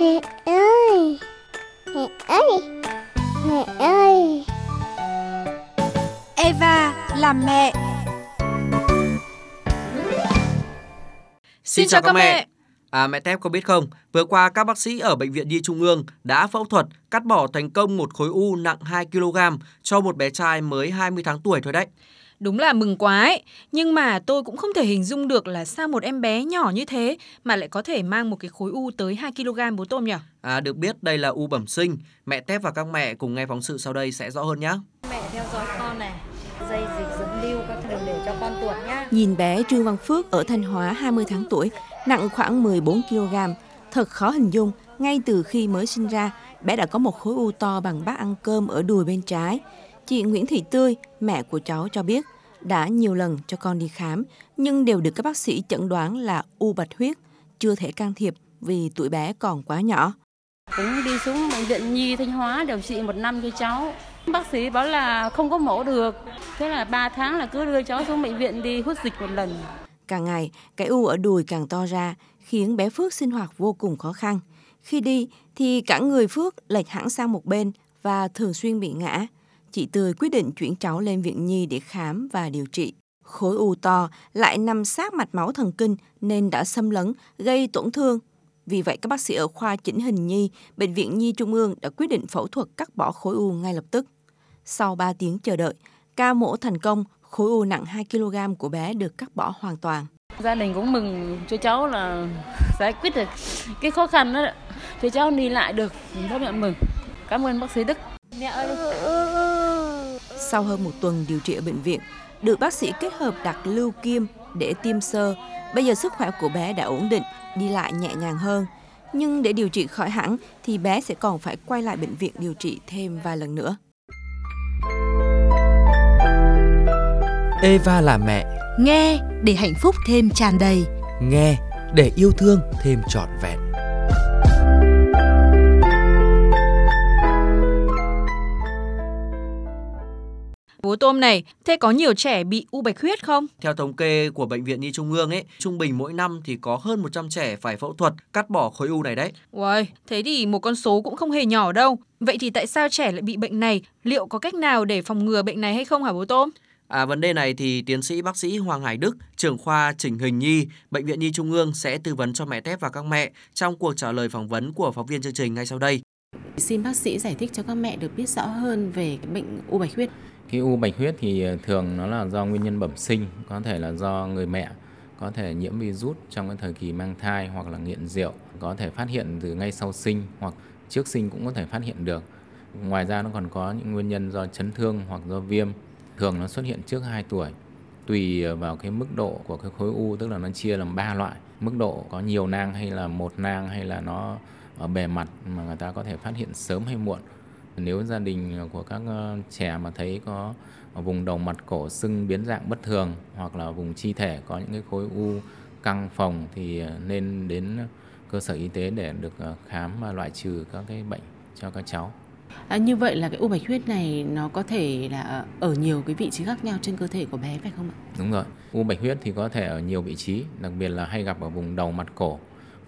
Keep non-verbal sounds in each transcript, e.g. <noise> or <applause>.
Mẹ ơi! Mẹ ơi! Mẹ ơi! Eva làm mẹ. Xin chào các mẹ. À mẹ Tép có biết không, vừa qua các bác sĩ ở bệnh viện Nhi Trung ương đã phẫu thuật cắt bỏ thành công một khối u nặng 2 kg cho một bé trai mới 20 tháng tuổi thôi đấy. Đúng là mừng quá ấy, nhưng mà tôi cũng không thể hình dung được là sao một em bé nhỏ như thế mà lại có thể mang một cái khối u tới 2 kg bố tôm nhỉ? À được biết đây là u bẩm sinh, mẹ Tép và các mẹ cùng nghe phóng sự sau đây sẽ rõ hơn nhé. Mẹ theo dõi con này, dây dịch dẫn lưu các thứ để cho con tuột nhá. Nhìn bé Trương Văn Phước ở Thanh Hóa 20 tháng tuổi, nặng khoảng 14 kg. Thật khó hình dung, ngay từ khi mới sinh ra, bé đã có một khối u to bằng bát ăn cơm ở đùi bên trái. Chị Nguyễn Thị Tươi, mẹ của cháu cho biết, đã nhiều lần cho con đi khám, nhưng đều được các bác sĩ chẩn đoán là u bạch huyết, chưa thể can thiệp vì tuổi bé còn quá nhỏ. Cũng đi xuống bệnh viện Nhi Thanh Hóa điều trị một năm cho cháu. Bác sĩ bảo là không có mổ được. Thế là 3 tháng là cứ đưa cháu xuống bệnh viện đi hút dịch một lần. Càng ngày, cái u ở đùi càng to ra, khiến bé Phước sinh hoạt vô cùng khó khăn. Khi đi thì cả người Phước lệch hẳn sang một bên và thường xuyên bị ngã. Chị Tươi quyết định chuyển cháu lên viện nhi để khám và điều trị. Khối u to lại nằm sát mạch máu thần kinh nên đã xâm lấn, gây tổn thương. Vì vậy các bác sĩ ở khoa chỉnh hình nhi, Bệnh viện Nhi Trung ương đã quyết định phẫu thuật cắt bỏ khối u ngay lập tức. Sau 3 tiếng chờ đợi, ca mổ thành công, khối u nặng 2 kg của bé được cắt bỏ hoàn toàn. Gia đình cũng mừng cho cháu là <laughs> giải quyết được cái khó khăn đó. Cho cháu đi lại được, rất là mừng. Cảm ơn bác sĩ Đức. Mẹ ơi, Sau hơn một tuần điều trị ở bệnh viện, được bác sĩ kết hợp đặt lưu kim để tiêm sơ. Bây giờ sức khỏe của bé đã ổn định, đi lại nhẹ nhàng hơn. Nhưng để điều trị khỏi hẳn thì bé sẽ còn phải quay lại bệnh viện điều trị thêm vài lần nữa. Eva là mẹ, Nghe để hạnh phúc thêm tràn đầy nghe để yêu thương thêm trọn vẹn. Tôm này, thế có nhiều trẻ bị u bạch huyết không? Theo thống kê của bệnh viện Nhi Trung ương ấy, trung bình mỗi năm thì có hơn 100 trẻ phải phẫu thuật cắt bỏ khối u này đấy. Uầy, thế thì một con số cũng không hề nhỏ đâu. Vậy thì tại sao trẻ lại bị bệnh này? Liệu có cách nào để phòng ngừa bệnh này hay không hả bố tôm? À, vấn đề này thì tiến sĩ bác sĩ Hoàng Hải Đức, trưởng khoa chỉnh hình nhi, Bệnh viện Nhi Trung ương sẽ tư vấn cho mẹ Tép và các mẹ trong cuộc trả lời phỏng vấn của phóng viên chương trình ngay sau đây. Xin bác sĩ giải thích cho các mẹ được biết rõ hơn về cái bệnh u bạch huyết. Cái u bạch huyết thì ờ, thường nó là do nguyên nhân bẩm sinh, có thể là do người mẹ có thể nhiễm virus trong cái thời kỳ mang thai hoặc là nghiện rượu, có thể phát hiện từ ngay sau sinh hoặc trước sinh cũng có thể phát hiện được. Ngoài ra nó còn có những nguyên nhân do chấn thương hoặc do viêm, thường nó xuất hiện trước 2 tuổi. Tùy vào cái mức độ của cái khối u tức là nó chia làm 3 loại, mức độ có nhiều nang hay là một nang hay là nó ở bề mặt mà người ta có thể phát hiện sớm hay muộn. Nếu gia đình của các ờ, trẻ mà thấy có vùng đầu mặt cổ sưng biến dạng bất thường hoặc là vùng chi thể có những cái khối u căng phồng thì ờ, nên đến cơ sở y tế để được ờ, khám và loại trừ các cái bệnh cho các cháu. À, như vậy là cái u bạch huyết này nó có thể là ở nhiều cái vị trí khác nhau trên cơ thể của bé phải không ạ? Đúng rồi, u bạch huyết thì có thể ở nhiều vị trí, đặc biệt là hay gặp ở vùng đầu mặt cổ.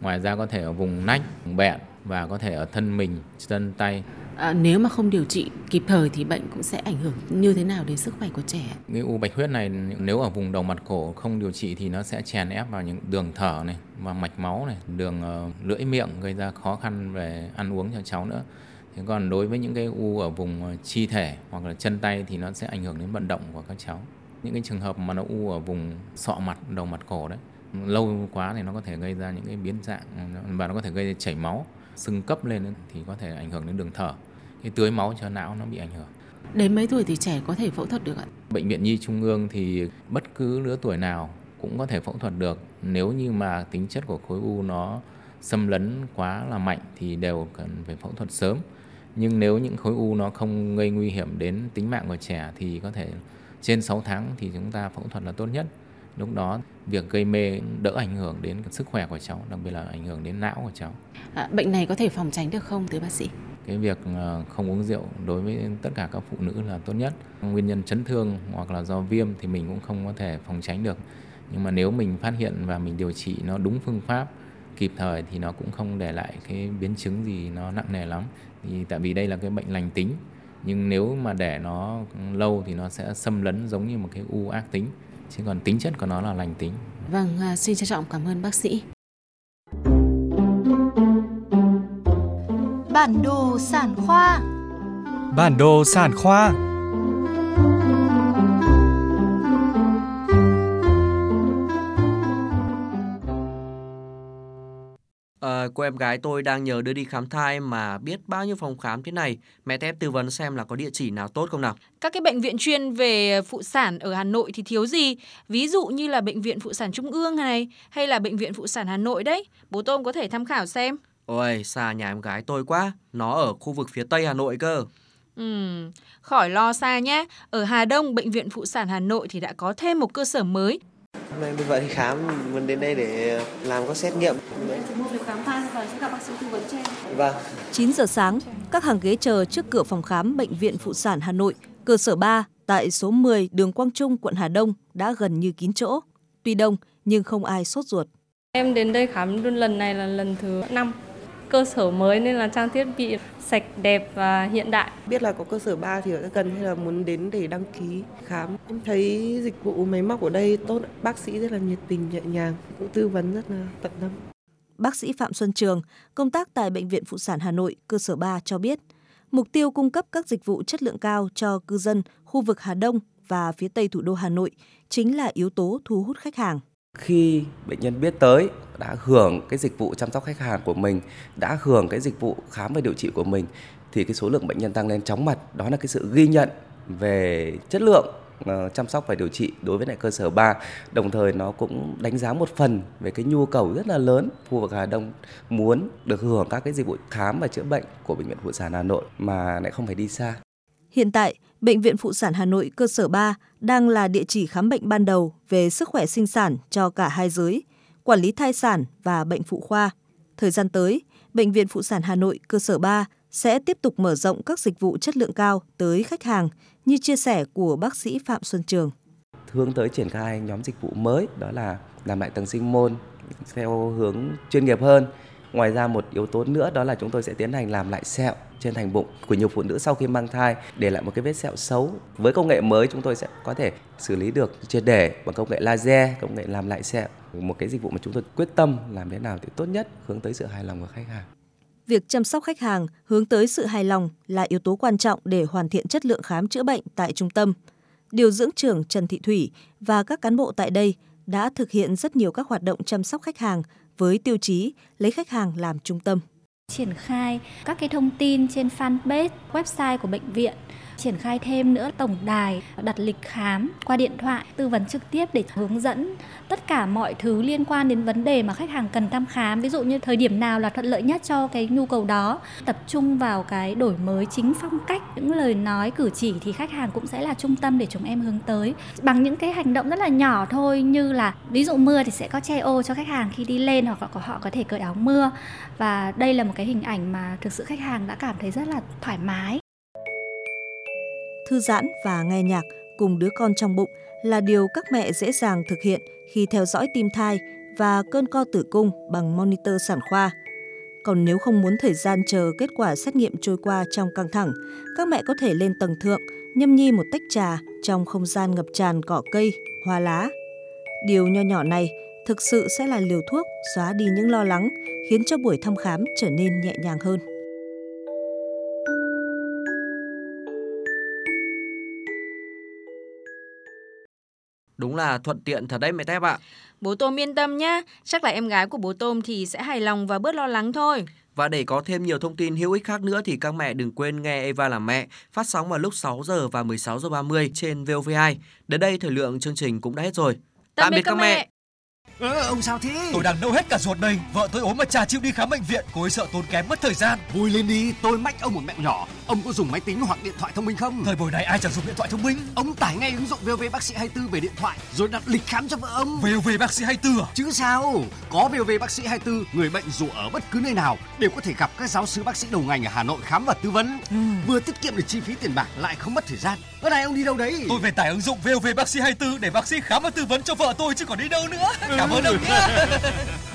Ngoài ra có thể ở vùng nách, vùng bẹn và có thể ở thân mình, chân tay. À, nếu mà không điều trị kịp thời thì bệnh cũng sẽ ảnh hưởng như thế nào đến sức khỏe của trẻ? Cái u bạch huyết này nếu ở vùng đầu mặt cổ không điều trị thì nó sẽ chèn ép vào những đường thở này và mạch máu này, đường uh, lưỡi miệng gây ra khó khăn về ăn uống cho cháu nữa. Thế còn đối với những cái u ở vùng ờ, chi thể hoặc là chân tay thì nó sẽ ảnh hưởng đến vận động của các cháu. Những cái trường hợp mà nó u ở vùng sọ mặt, đầu mặt cổ đấy, lâu quá thì nó có thể gây ra những cái biến dạng và nó có thể gây ra chảy máu, sưng cấp lên thì có thể ảnh hưởng đến đường thở. Cái tưới máu cho não nó bị ảnh hưởng. Đến mấy tuổi thì trẻ có thể phẫu thuật được ạ? Bệnh viện Nhi Trung ương thì bất cứ lứa tuổi nào cũng có thể phẫu thuật được nếu như mà tính chất của khối u nó xâm lấn quá là mạnh thì đều cần phải phẫu thuật sớm. Nhưng nếu những khối u nó không gây nguy hiểm đến tính mạng của trẻ thì có thể trên 6 tháng thì chúng ta phẫu thuật là tốt nhất. Lúc đó việc gây mê đỡ ảnh hưởng đến sức khỏe của cháu, đặc biệt là ảnh hưởng đến não của cháu. À, bệnh này có thể phòng tránh được không thưa bác sĩ? Cái việc ờ, không uống rượu đối với tất cả các phụ nữ là tốt nhất. Nguyên nhân chấn thương hoặc là do viêm thì mình cũng không có thể phòng tránh được. Nhưng mà nếu mình phát hiện và mình điều trị nó đúng phương pháp kịp thời thì nó cũng không để lại cái biến chứng gì nó nặng nề lắm thì tại vì đây là cái bệnh lành tính nhưng nếu mà để nó lâu thì nó sẽ xâm lấn giống như một cái u ác tính chứ còn tính chất của nó là lành tính. Vâng, à, xin trân trọng cảm ơn bác sĩ. Bản đồ sản khoa. Bản đồ sản khoa Cô em gái tôi đang nhờ đưa đi khám thai mà biết bao nhiêu phòng khám thế này. Mẹ tép tư vấn xem là có địa chỉ nào tốt không nào? Các cái bệnh viện chuyên về phụ sản ở Hà Nội thì thiếu gì? Ví dụ như là bệnh viện phụ sản Trung ương này hay là bệnh viện phụ sản Hà Nội đấy. Bố Tôm có thể tham khảo xem. Ôi, xa nhà em gái tôi quá. Nó ở khu vực phía Tây Hà Nội cơ. Ừm, khỏi lo xa nhé. Ở Hà Đông, Bệnh viện Phụ sản Hà Nội thì đã có thêm một cơ sở mới. Hôm nay bên vợ đi khám, muốn đến đây để làm các xét nghiệm. Mua việc khám thai và sẽ gặp bác sĩ tư vấn cho em. Vâng. 9 giờ sáng, các hàng ghế chờ trước cửa phòng khám Bệnh viện Phụ sản Hà Nội, cơ sở 3 tại số 10 đường Quang Trung, quận Hà Đông đã gần như kín chỗ. Tuy đông nhưng không ai sốt ruột. Em đến đây khám lần này là lần thứ 5. Cơ sở mới nên là trang thiết bị sạch đẹp và hiện đại. Biết là có cơ sở 3 thì ở gần hay là muốn đến để đăng ký khám. Em thấy dịch vụ máy móc ở đây tốt, bác sĩ rất là nhiệt tình, nhẹ nhàng, cũng tư vấn rất là tận tâm. Bác sĩ Phạm Xuân Trường, công tác tại Bệnh viện Phụ sản Hà Nội, cơ sở 3 cho biết, mục tiêu cung cấp các dịch vụ chất lượng cao cho cư dân khu vực Hà Đông và phía Tây thủ đô Hà Nội chính là yếu tố thu hút khách hàng. Khi bệnh nhân biết tới đã hưởng cái dịch vụ chăm sóc khách hàng của mình, đã hưởng cái dịch vụ khám và điều trị của mình thì cái số lượng bệnh nhân tăng lên chóng mặt, đó là cái sự ghi nhận về chất lượng ờ, chăm sóc và điều trị đối với lại cơ sở 3 đồng thời nó cũng đánh giá một phần về cái nhu cầu rất là lớn khu vực Hà Đông muốn được hưởng các cái dịch vụ khám và chữa bệnh của bệnh viện phụ sản Hà Nội mà lại không phải đi xa. Hiện tại, Bệnh viện Phụ sản Hà Nội cơ sở 3 đang là địa chỉ khám bệnh ban đầu về sức khỏe sinh sản cho cả hai giới, quản lý thai sản và bệnh phụ khoa. Thời gian tới, Bệnh viện Phụ sản Hà Nội cơ sở 3 sẽ tiếp tục mở rộng các dịch vụ chất lượng cao tới khách hàng như chia sẻ của bác sĩ Phạm Xuân Trường. Hướng tới triển khai nhóm dịch vụ mới đó là làm lại tầng sinh môn theo hướng chuyên nghiệp hơn. Ngoài ra một yếu tố nữa đó là chúng tôi sẽ tiến hành làm lại sẹo trên thành bụng của nhiều phụ nữ sau khi mang thai để lại một cái vết sẹo xấu. Với công nghệ mới chúng tôi sẽ có thể xử lý được triệt để bằng công nghệ laser, công nghệ làm lại sẹo. Một cái dịch vụ mà chúng tôi quyết tâm làm thế nào thì tốt nhất hướng tới sự hài lòng của khách hàng. Việc chăm sóc khách hàng hướng tới sự hài lòng là yếu tố quan trọng để hoàn thiện chất lượng khám chữa bệnh tại trung tâm. Điều dưỡng trưởng Trần Thị Thủy và các cán bộ tại đây đã thực hiện rất nhiều các hoạt động chăm sóc khách hàng với tiêu chí lấy khách hàng làm trung tâm. Triển khai các cái thông tin trên fanpage, website của bệnh viện triển khai thêm nữa, tổng đài đặt lịch khám qua điện thoại, tư vấn trực tiếp để hướng dẫn tất cả mọi thứ liên quan đến vấn đề mà khách hàng cần thăm khám. Ví dụ như thời điểm nào là thuận lợi nhất cho cái nhu cầu đó. Tập trung vào cái đổi mới chính phong cách. Những lời nói cử chỉ thì khách hàng cũng sẽ là trung tâm để chúng em hướng tới. Bằng những cái hành động rất là nhỏ thôi, như là ví dụ mưa thì sẽ có che ô cho khách hàng khi đi lên, hoặc là họ có thể cởi áo mưa. Và đây là một cái hình ảnh mà thực sự khách hàng đã cảm thấy rất là thoải mái thư giãn và nghe nhạc cùng đứa con trong bụng là điều các mẹ dễ dàng thực hiện khi theo dõi tim thai và cơn co tử cung bằng monitor sản khoa. Còn nếu không muốn thời gian chờ kết quả xét nghiệm trôi qua trong căng thẳng, các mẹ có thể lên tầng thượng, nhâm nhi một tách trà trong không gian ngập tràn cỏ cây, hoa lá. Điều nho nhỏ này thực sự sẽ là liều thuốc xóa đi những lo lắng, khiến cho buổi thăm khám trở nên nhẹ nhàng hơn. Đúng là thuận tiện thật đấy mẹ Tép ạ. Bố Tôm yên tâm nhá, chắc là em gái của bố Tôm thì sẽ hài lòng và bớt lo lắng thôi. Và để có thêm nhiều thông tin hữu ích khác nữa thì các mẹ đừng quên nghe Eva làm mẹ phát sóng vào lúc 6 giờ và 16 giờ 30 trên VOV2. Đến đây thời lượng chương trình cũng đã hết rồi. Tạm, Tạm biệt các, các mẹ. Mẹ. Ờ, ông sao thế? Tôi đang nâu hết cả ruột đây. Vợ tôi ốm mà chả chịu đi khám bệnh viện, cô ấy sợ tốn kém mất thời gian. Vui lên đi, tôi mách ông một mẹo nhỏ. Ông có dùng máy tính hoặc điện thoại thông minh không? Thời buổi này ai chẳng dùng điện thoại thông minh. Ông tải ngay ứng dụng VOV bác sĩ 24 về điện thoại rồi đặt lịch khám cho vợ ông. VOV bác sĩ 24 à? Chứ sao? Có VOV bác sĩ 24, người bệnh dù ở bất cứ nơi nào đều có thể gặp các giáo sư bác sĩ đầu ngành ở Hà Nội khám và tư vấn. Ừ. Vừa tiết kiệm được chi phí tiền bạc lại không mất thời gian. Ở này ông đi đâu đấy? Tôi về tải ứng dụng VOV bác sĩ 24 để bác sĩ khám và tư vấn cho vợ tôi chứ còn đi đâu nữa. Ừ. Cảm ơn ông nhé. <laughs>